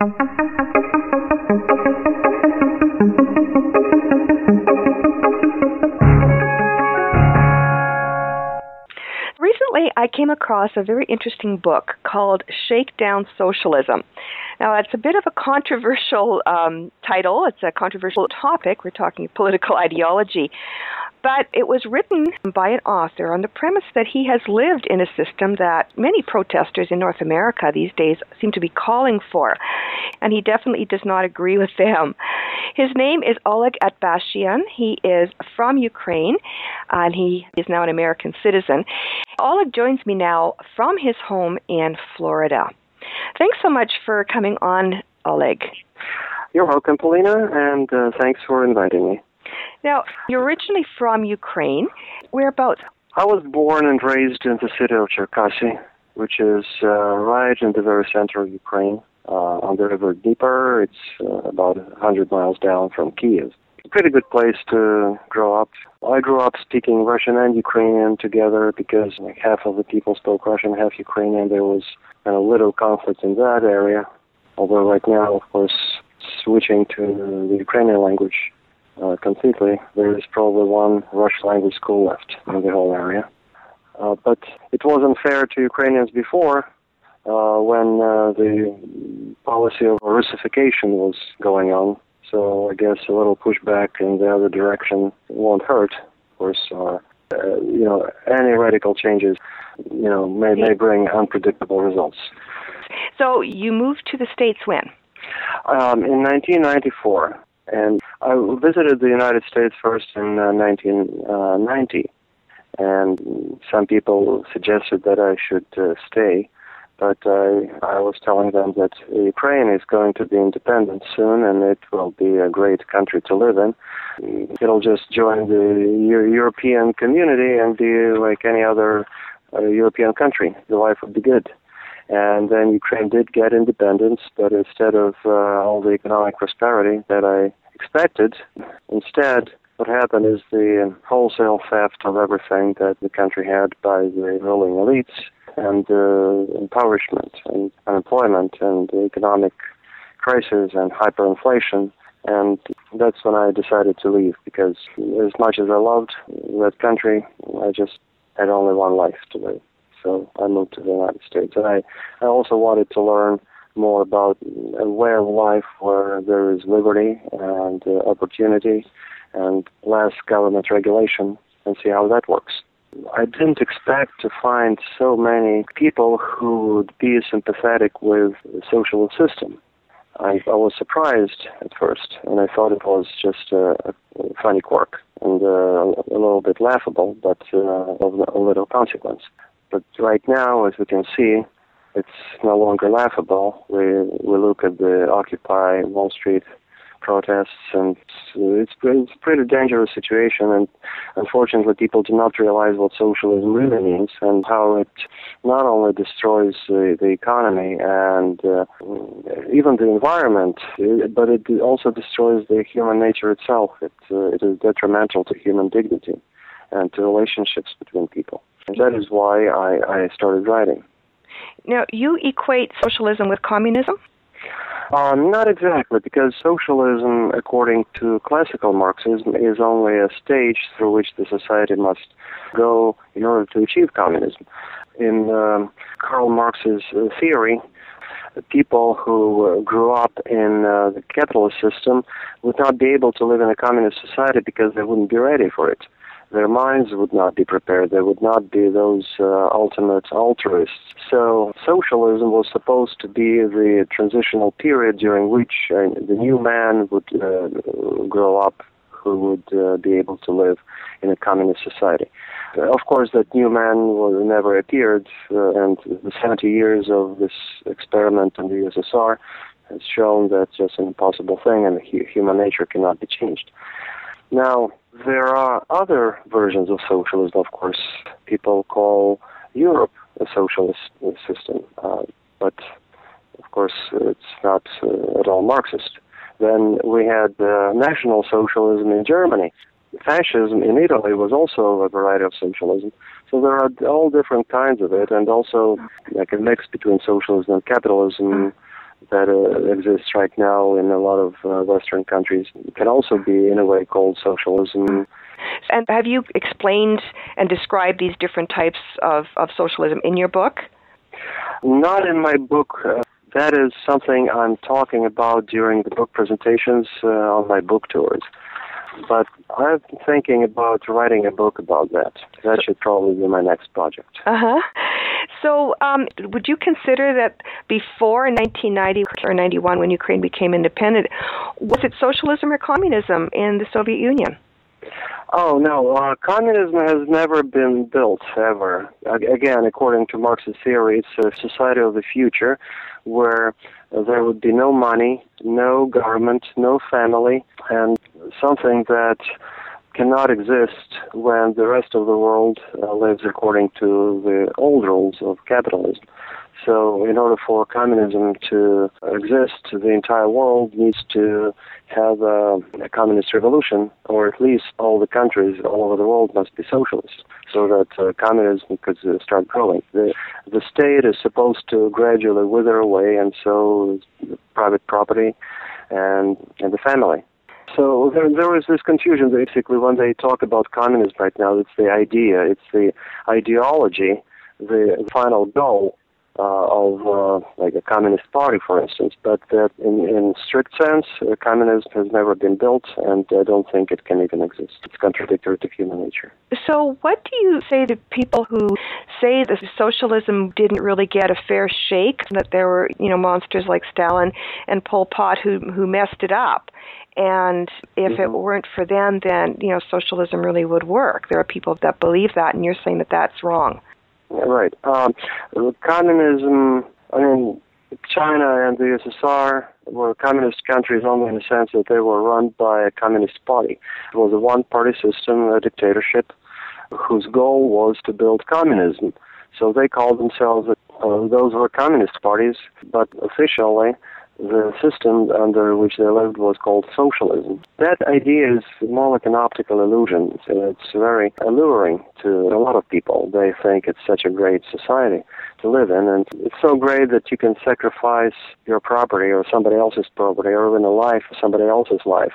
Recently, I came across a very interesting book called Shakedown Socialism. Now, it's a bit of a controversial um, title. It's a controversial topic. We're talking political ideology. But it was written by an author on the premise that he has lived in a system that many protesters in North America these days seem to be calling for. And he definitely does not agree with them. His name is Oleg Atbashian. He is from Ukraine, and he is now an American citizen. Oleg joins me now from his home in Florida. Thanks so much for coming on, Oleg. You're welcome, Paulina, and uh, thanks for inviting me. Now, you're originally from Ukraine. Whereabouts? I was born and raised in the city of Cherkasy, which is uh, right in the very center of Ukraine, uh, on the river Dnieper. It's uh, about 100 miles down from Kiev. Pretty good place to grow up. I grew up speaking Russian and Ukrainian together because like half of the people spoke Russian, half Ukrainian. There was kind of little conflict in that area. Although right now, of course, switching to the Ukrainian language uh, completely. There is probably one Russian language school left in the whole area. Uh, but it wasn't fair to Ukrainians before uh, when uh, the policy of Russification was going on. So I guess a little pushback in the other direction won't hurt. Of course, uh, uh, you know, any radical changes, you know, may, may bring unpredictable results. So you moved to the States when? Um, in 1994. And I visited the United States first in uh, 1990, and some people suggested that I should uh, stay, but I, I was telling them that Ukraine is going to be independent soon, and it will be a great country to live in. It'll just join the European community and be like any other uh, European country. The life would be good. And then Ukraine did get independence, but instead of uh, all the economic prosperity that I expected, instead, what happened is the wholesale theft of everything that the country had by the ruling elites and uh, impoverishment and unemployment and the economic crisis and hyperinflation. And that's when I decided to leave because as much as I loved that country, I just had only one life to live so I moved to the United States. And I, I also wanted to learn more about a way of life where there is liberty and uh, opportunity and less government regulation and see how that works. I didn't expect to find so many people who would be sympathetic with the socialist system. I, I was surprised at first, and I thought it was just a, a funny quirk and uh, a little bit laughable, but uh, of a little consequence. But right now, as we can see, it's no longer laughable. We we look at the Occupy Wall Street protests, and it's, it's a pretty dangerous situation. And unfortunately, people do not realize what socialism really means and how it not only destroys uh, the economy and uh, even the environment, but it also destroys the human nature itself. It, uh, it is detrimental to human dignity and to relationships between people. And that is why I, I started writing. Now, you equate socialism with communism? Uh, not exactly, because socialism, according to classical Marxism, is only a stage through which the society must go in order to achieve communism. In um, Karl Marx's uh, theory, people who uh, grew up in uh, the capitalist system would not be able to live in a communist society because they wouldn't be ready for it their minds would not be prepared. They would not be those uh, ultimate altruists. So socialism was supposed to be the transitional period during which uh, the new man would uh, grow up who would uh, be able to live in a communist society. Uh, of course, that new man was, never appeared, uh, and the 70 years of this experiment in the USSR has shown that it's just an impossible thing, and human nature cannot be changed. Now, there are other versions of socialism, of course. People call Europe a socialist system, uh, but of course it's not uh, at all Marxist. Then we had uh, National Socialism in Germany. Fascism in Italy was also a variety of socialism. So there are all different kinds of it, and also like a mix between socialism and capitalism that uh, exists right now in a lot of uh, Western countries can also be, in a way, called socialism. And have you explained and described these different types of, of socialism in your book? Not in my book. Uh, that is something I'm talking about during the book presentations uh, on my book tours. But I'm thinking about writing a book about that. That should probably be my next project. Uh huh. So, um, would you consider that before 1990 or 91, when Ukraine became independent, was it socialism or communism in the Soviet Union? Oh no, uh, communism has never been built ever. Again, according to Marx's theory, it's a society of the future where there would be no money, no government, no family, and something that cannot exist when the rest of the world uh, lives according to the old rules of capitalism. So, in order for communism to exist, the entire world needs to have a, a, communist revolution, or at least all the countries all over the world must be socialist, so that uh, communism could uh, start growing. The, the state is supposed to gradually wither away, and so private property and, and the family. So there, there is this confusion basically when they talk about communism right now. It's the idea, it's the ideology, the final goal uh, of uh, like a communist party, for instance. But that in, in strict sense, uh, communism has never been built, and I don't think it can even exist. It's contradictory to human nature. So, what do you say to people who say that socialism didn't really get a fair shake? That there were, you know, monsters like Stalin and Pol Pot who who messed it up? And if mm-hmm. it weren't for them, then you know socialism really would work. There are people that believe that, and you're saying that that's wrong. Right. Um, communism, I mean, China and the USSR were communist countries only in the sense that they were run by a communist party. It was a one party system, a dictatorship, whose goal was to build communism. So they called themselves, uh, those were communist parties, but officially the system under which they lived was called socialism. That idea is more like an optical illusion. It's very alluring to a lot of people. They think it's such a great society to live in, and it's so great that you can sacrifice your property or somebody else's property or even a life or somebody else's life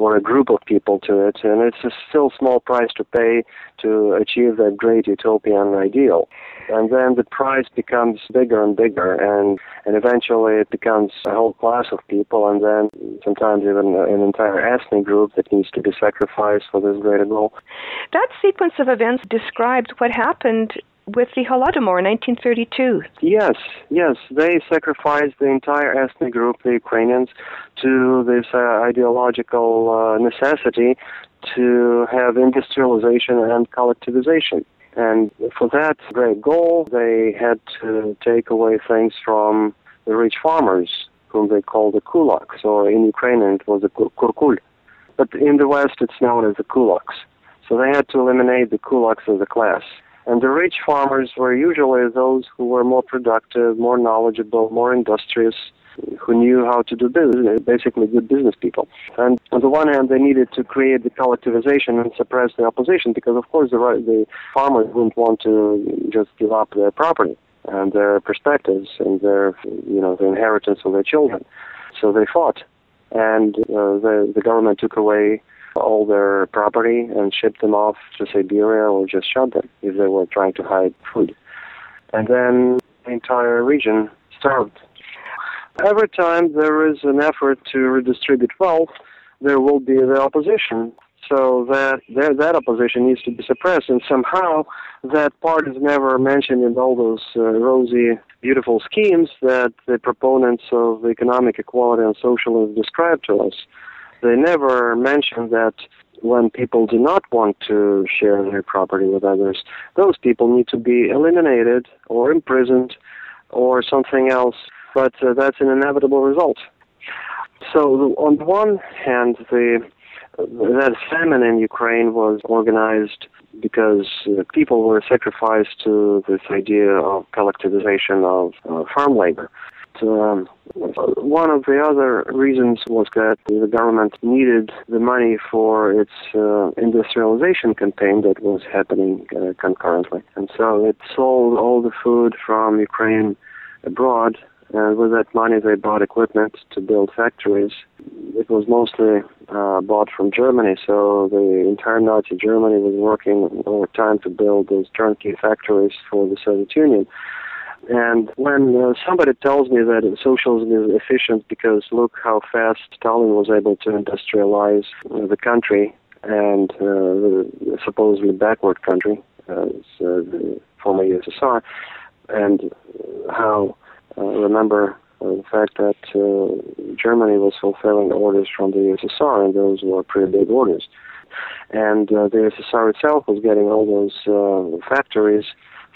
or a group of people to it, and it's a still small price to pay to achieve that great utopian ideal. And then the price becomes bigger and bigger, and, and eventually it becomes a whole class of people, and then sometimes even an entire ethnic group that needs to be sacrificed for this greater goal. That sequence of events describes what happened with the Holodomor in 1932. Yes, yes. They sacrificed the entire ethnic group, the Ukrainians, to this uh, ideological uh, necessity to have industrialization and collectivization. And for that great goal, they had to take away things from the rich farmers, whom they called the kulaks, or in Ukrainian it was the kurkul. But in the West, it's known as the kulaks. So they had to eliminate the kulaks as a class. And the rich farmers were usually those who were more productive, more knowledgeable, more industrious, who knew how to do business, basically good business people. And on the one hand, they needed to create the collectivization and suppress the opposition because, of course, the, the farmers wouldn't want to just give up their property and their perspectives and their, you know, the inheritance of their children. So they fought, and uh, the the government took away all their property and shipped them off to Siberia or just shot them if they were trying to hide food. And then the entire region starved. Every time there is an effort to redistribute wealth, there will be the opposition. So that that, that opposition needs to be suppressed, and somehow that part is never mentioned in all those uh, rosy, beautiful schemes that the proponents of economic equality and socialism describe to us. They never mention that when people do not want to share their property with others, those people need to be eliminated or imprisoned or something else. But uh, that's an inevitable result. So on the one hand, the that famine in Ukraine was organized because uh, people were sacrificed to this idea of collectivization of uh, farm labor. Um, one of the other reasons was that the government needed the money for its uh, industrialization campaign that was happening uh, concurrently. And so it sold all the food from Ukraine abroad and with that money they bought equipment to build factories. It was mostly uh, bought from Germany, so the entire Nazi Germany was working overtime to build those turnkey factories for the Soviet Union. And when uh, somebody tells me that socialism is efficient because look how fast Stalin was able to industrialize uh, the country and uh, supposedly backward country, uh, the former USSR, and how uh, remember uh, the fact that uh, Germany was fulfilling orders from the USSR, and those were pretty big orders. And uh, the USSR itself was getting all those uh, factories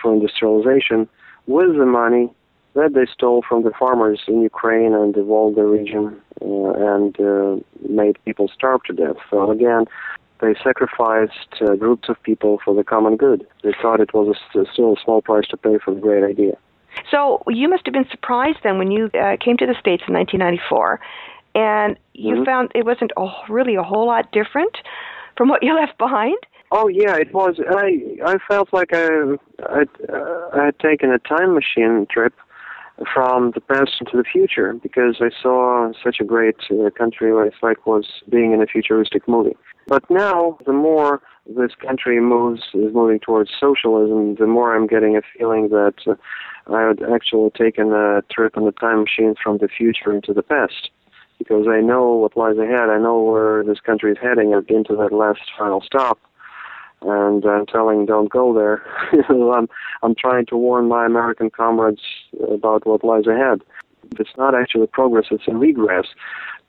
for industrialization with the money that they stole from the farmers in Ukraine and the Volga region uh, and uh, made people starve to death. So again, they sacrificed uh, groups of people for the common good. They thought it was a, still a small price to pay for the great idea. So you must have been surprised then when you uh, came to the States in 1994 and you Mhm. found it wasn't a, really a whole lot different from what you left behind. Oh yeah, it was. I I felt like I I'd, uh, I had taken a time machine trip from the past into the future because I saw such a great uh, country it's like was being in a futuristic movie. But now, the more this country moves is moving towards socialism, the more I'm getting a feeling that uh, I had actually taken a trip in the time machine from the future into the past because I know what lies ahead. I know where this country is heading. I've been to that last final stop, and I'm telling, don't go there. I'm I'm trying to warn my American comrades about what lies ahead. It's not actually progress; it's a regress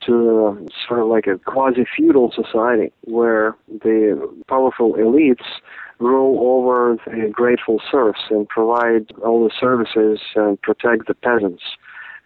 to uh, sort of like a quasi-feudal society where the powerful elites rule over the grateful serfs and provide all the services and protect the peasants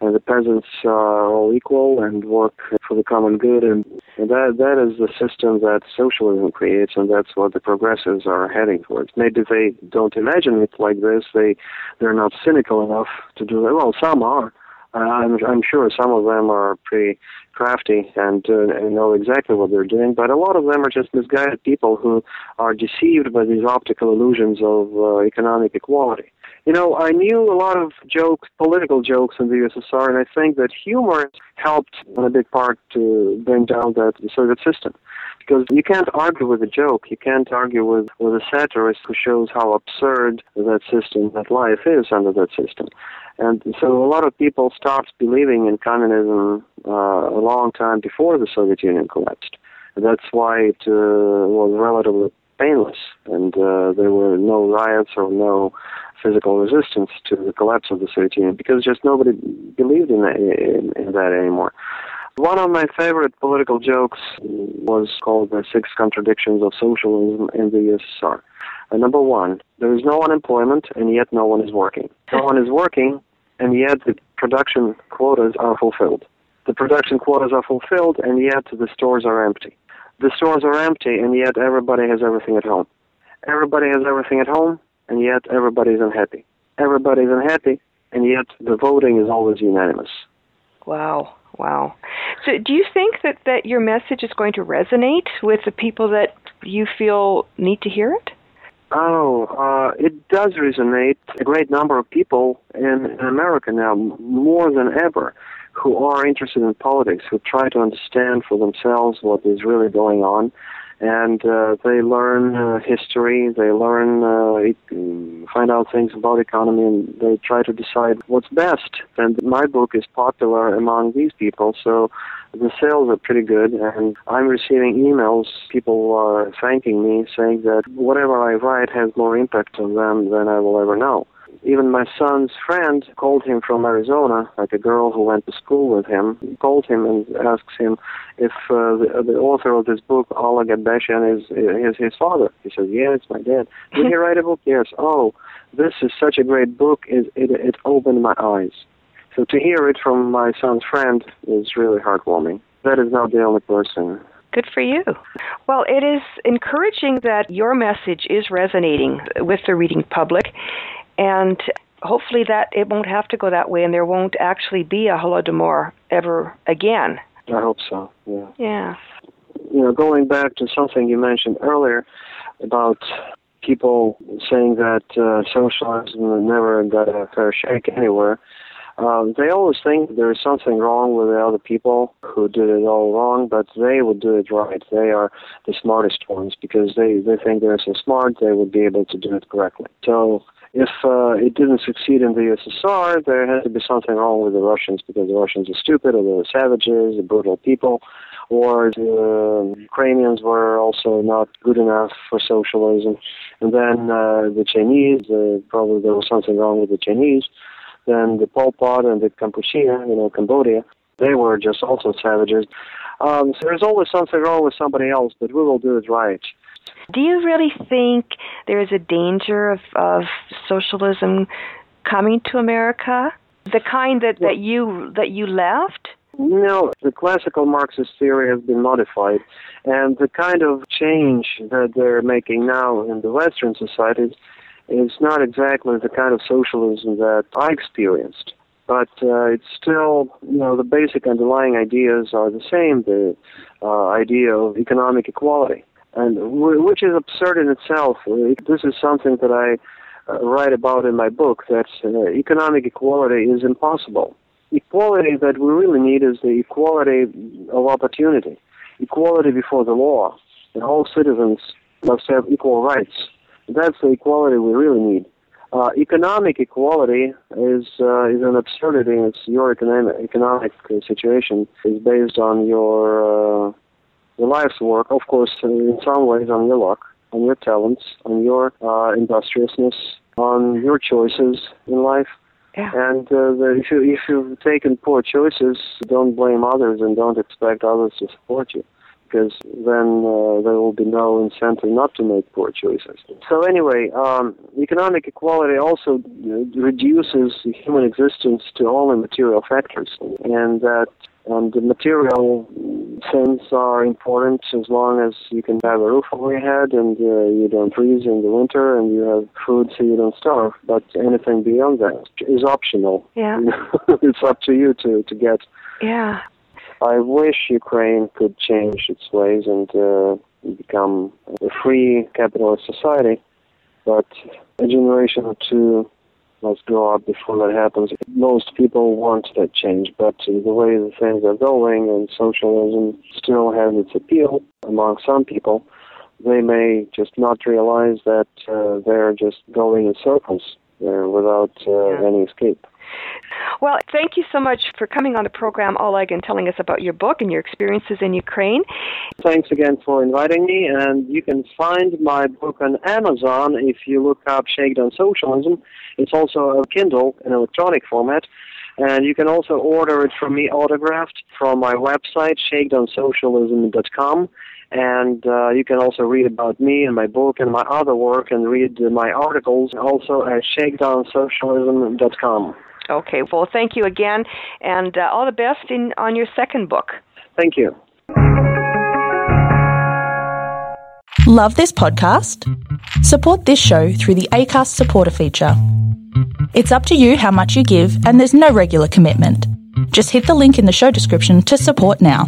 and the peasants are all equal and work for the common good and, and that that is the system that socialism creates and that's what the progressives are heading towards. Maybe they don't imagine it like this. They they're not cynical enough to do it well some are. Uh, I'm, I'm sure some of them are pretty crafty and, uh, and know exactly what they're doing, but a lot of them are just misguided people who are deceived by these optical illusions of uh, economic equality. You know, I knew a lot of jokes, political jokes in the USSR, and I think that humor helped in a big part to bring down that Soviet system. Because you can't argue with a joke, you can't argue with, with a satirist who shows how absurd that system, that life is under that system. And so a lot of people stopped believing in communism uh, a long time before the Soviet Union collapsed. That's why it uh, was relatively painless, and uh, there were no riots or no physical resistance to the collapse of the Soviet Union because just nobody believed in that, in, in that anymore. One of my favorite political jokes was called The Six Contradictions of Socialism in the USSR. Uh, number one, there is no unemployment and yet no one is working. No one is working and yet the production quotas are fulfilled. The production quotas are fulfilled and yet the stores are empty. The stores are empty and yet everybody has everything at home. Everybody has everything at home and yet everybody is unhappy. Everybody is unhappy and yet the voting is always unanimous. Wow, wow. So, do you think that that your message is going to resonate with the people that you feel need to hear it? Oh, uh, it does resonate. A great number of people in, in America now, more than ever, who are interested in politics, who try to understand for themselves what is really going on, and uh, they learn uh, history, they learn, uh, it, find out things about economy, and they try to decide what's best. And my book is popular among these people, so the sales are pretty good, and I'm receiving emails. People are thanking me, saying that whatever I write has more impact on them than I will ever know. Even my son's friend called him from Arizona, like a girl who went to school with him, called him and asked him if uh, the, the author of this book, Oleg Atbashian, is, is his father. He says, yeah, it's my dad. Did he write a book? Yes. Oh, this is such a great book. It, it, it opened my eyes. So to hear it from my son's friend is really heartwarming. That is not the only person. Good for you. Well, it is encouraging that your message is resonating with the reading public, and hopefully that it won't have to go that way, and there won't actually be a Holodomor ever again. I hope so. Yeah. Yeah. You know, going back to something you mentioned earlier about people saying that uh, socialism never got a fair shake anywhere. Um, they always think there is something wrong with the other people who did it all wrong, but they would do it right. They are the smartest ones because they, they think they're so smart they would be able to do it correctly. So if uh, it didn't succeed in the USSR, there had to be something wrong with the Russians because the Russians are stupid or they're savages, brutal people, or the Ukrainians were also not good enough for socialism. And then uh, the Chinese, uh, probably there was something wrong with the Chinese. Then the Pol Pot and the Kampuchea, you know, Cambodia, they were just also savages. Um, so there's always something wrong with somebody else, but we will do it right. Do you really think there is a danger of, of socialism coming to America? The kind that, that you that you left? No, the classical Marxist theory has been modified, and the kind of change that they're making now in the Western societies is not exactly the kind of socialism that I experienced. But uh, it's still, you know, the basic underlying ideas are the same. The uh, idea of economic equality, and w- which is absurd in itself. This is something that I uh, write about in my book. That uh, economic equality is impossible. Equality that we really need is the equality of opportunity, equality before the law, and all citizens must have equal rights. That's the equality we really need. Uh, economic equality is uh, is an absurdity. It's your economic economic situation is based on your uh, your life's work. Of course, in some ways, on your luck, on your talents, on your uh, industriousness, on your choices in life. Yeah. And uh, the, if you if you've taken poor choices, don't blame others and don't expect others to support you because then uh, there will be no incentive not to make poor choices. So anyway, um, economic equality also reduces human existence to only material factors, and that and the material things are important as long as you can have a roof over your head and uh, you don't freeze in the winter and you have food so you don't starve. But anything beyond that is optional. Yeah. it's up to you to, to get. Yeah. I wish Ukraine could change its ways and uh, become a free capitalist society, but a generation or two must grow up before that happens. Most people want that change, but the way the things are going and socialism still has its appeal among some people, they may just not realize that uh, they're just going in circles uh, without uh, Yeah. any escape. Well, thank you so much for coming on the program, Oleg, and telling us about your book and your experiences in Ukraine. Thanks again for inviting me, and you can find my book on Amazon if you look up Shakedown Socialism. It's also a Kindle an electronic format, and you can also order it from me autographed from my website, shakedownsocialism.com. And uh, you can also read about me and my book and my other work and read my articles also at shakedownsocialism.com. Okay, well, thank you again, and uh, all the best in on your second book. Thank you. Love this podcast? Support this show through the ACAST supporter feature. It's up to you how much you give, and there's no regular commitment. Just hit the link in the show description to support now.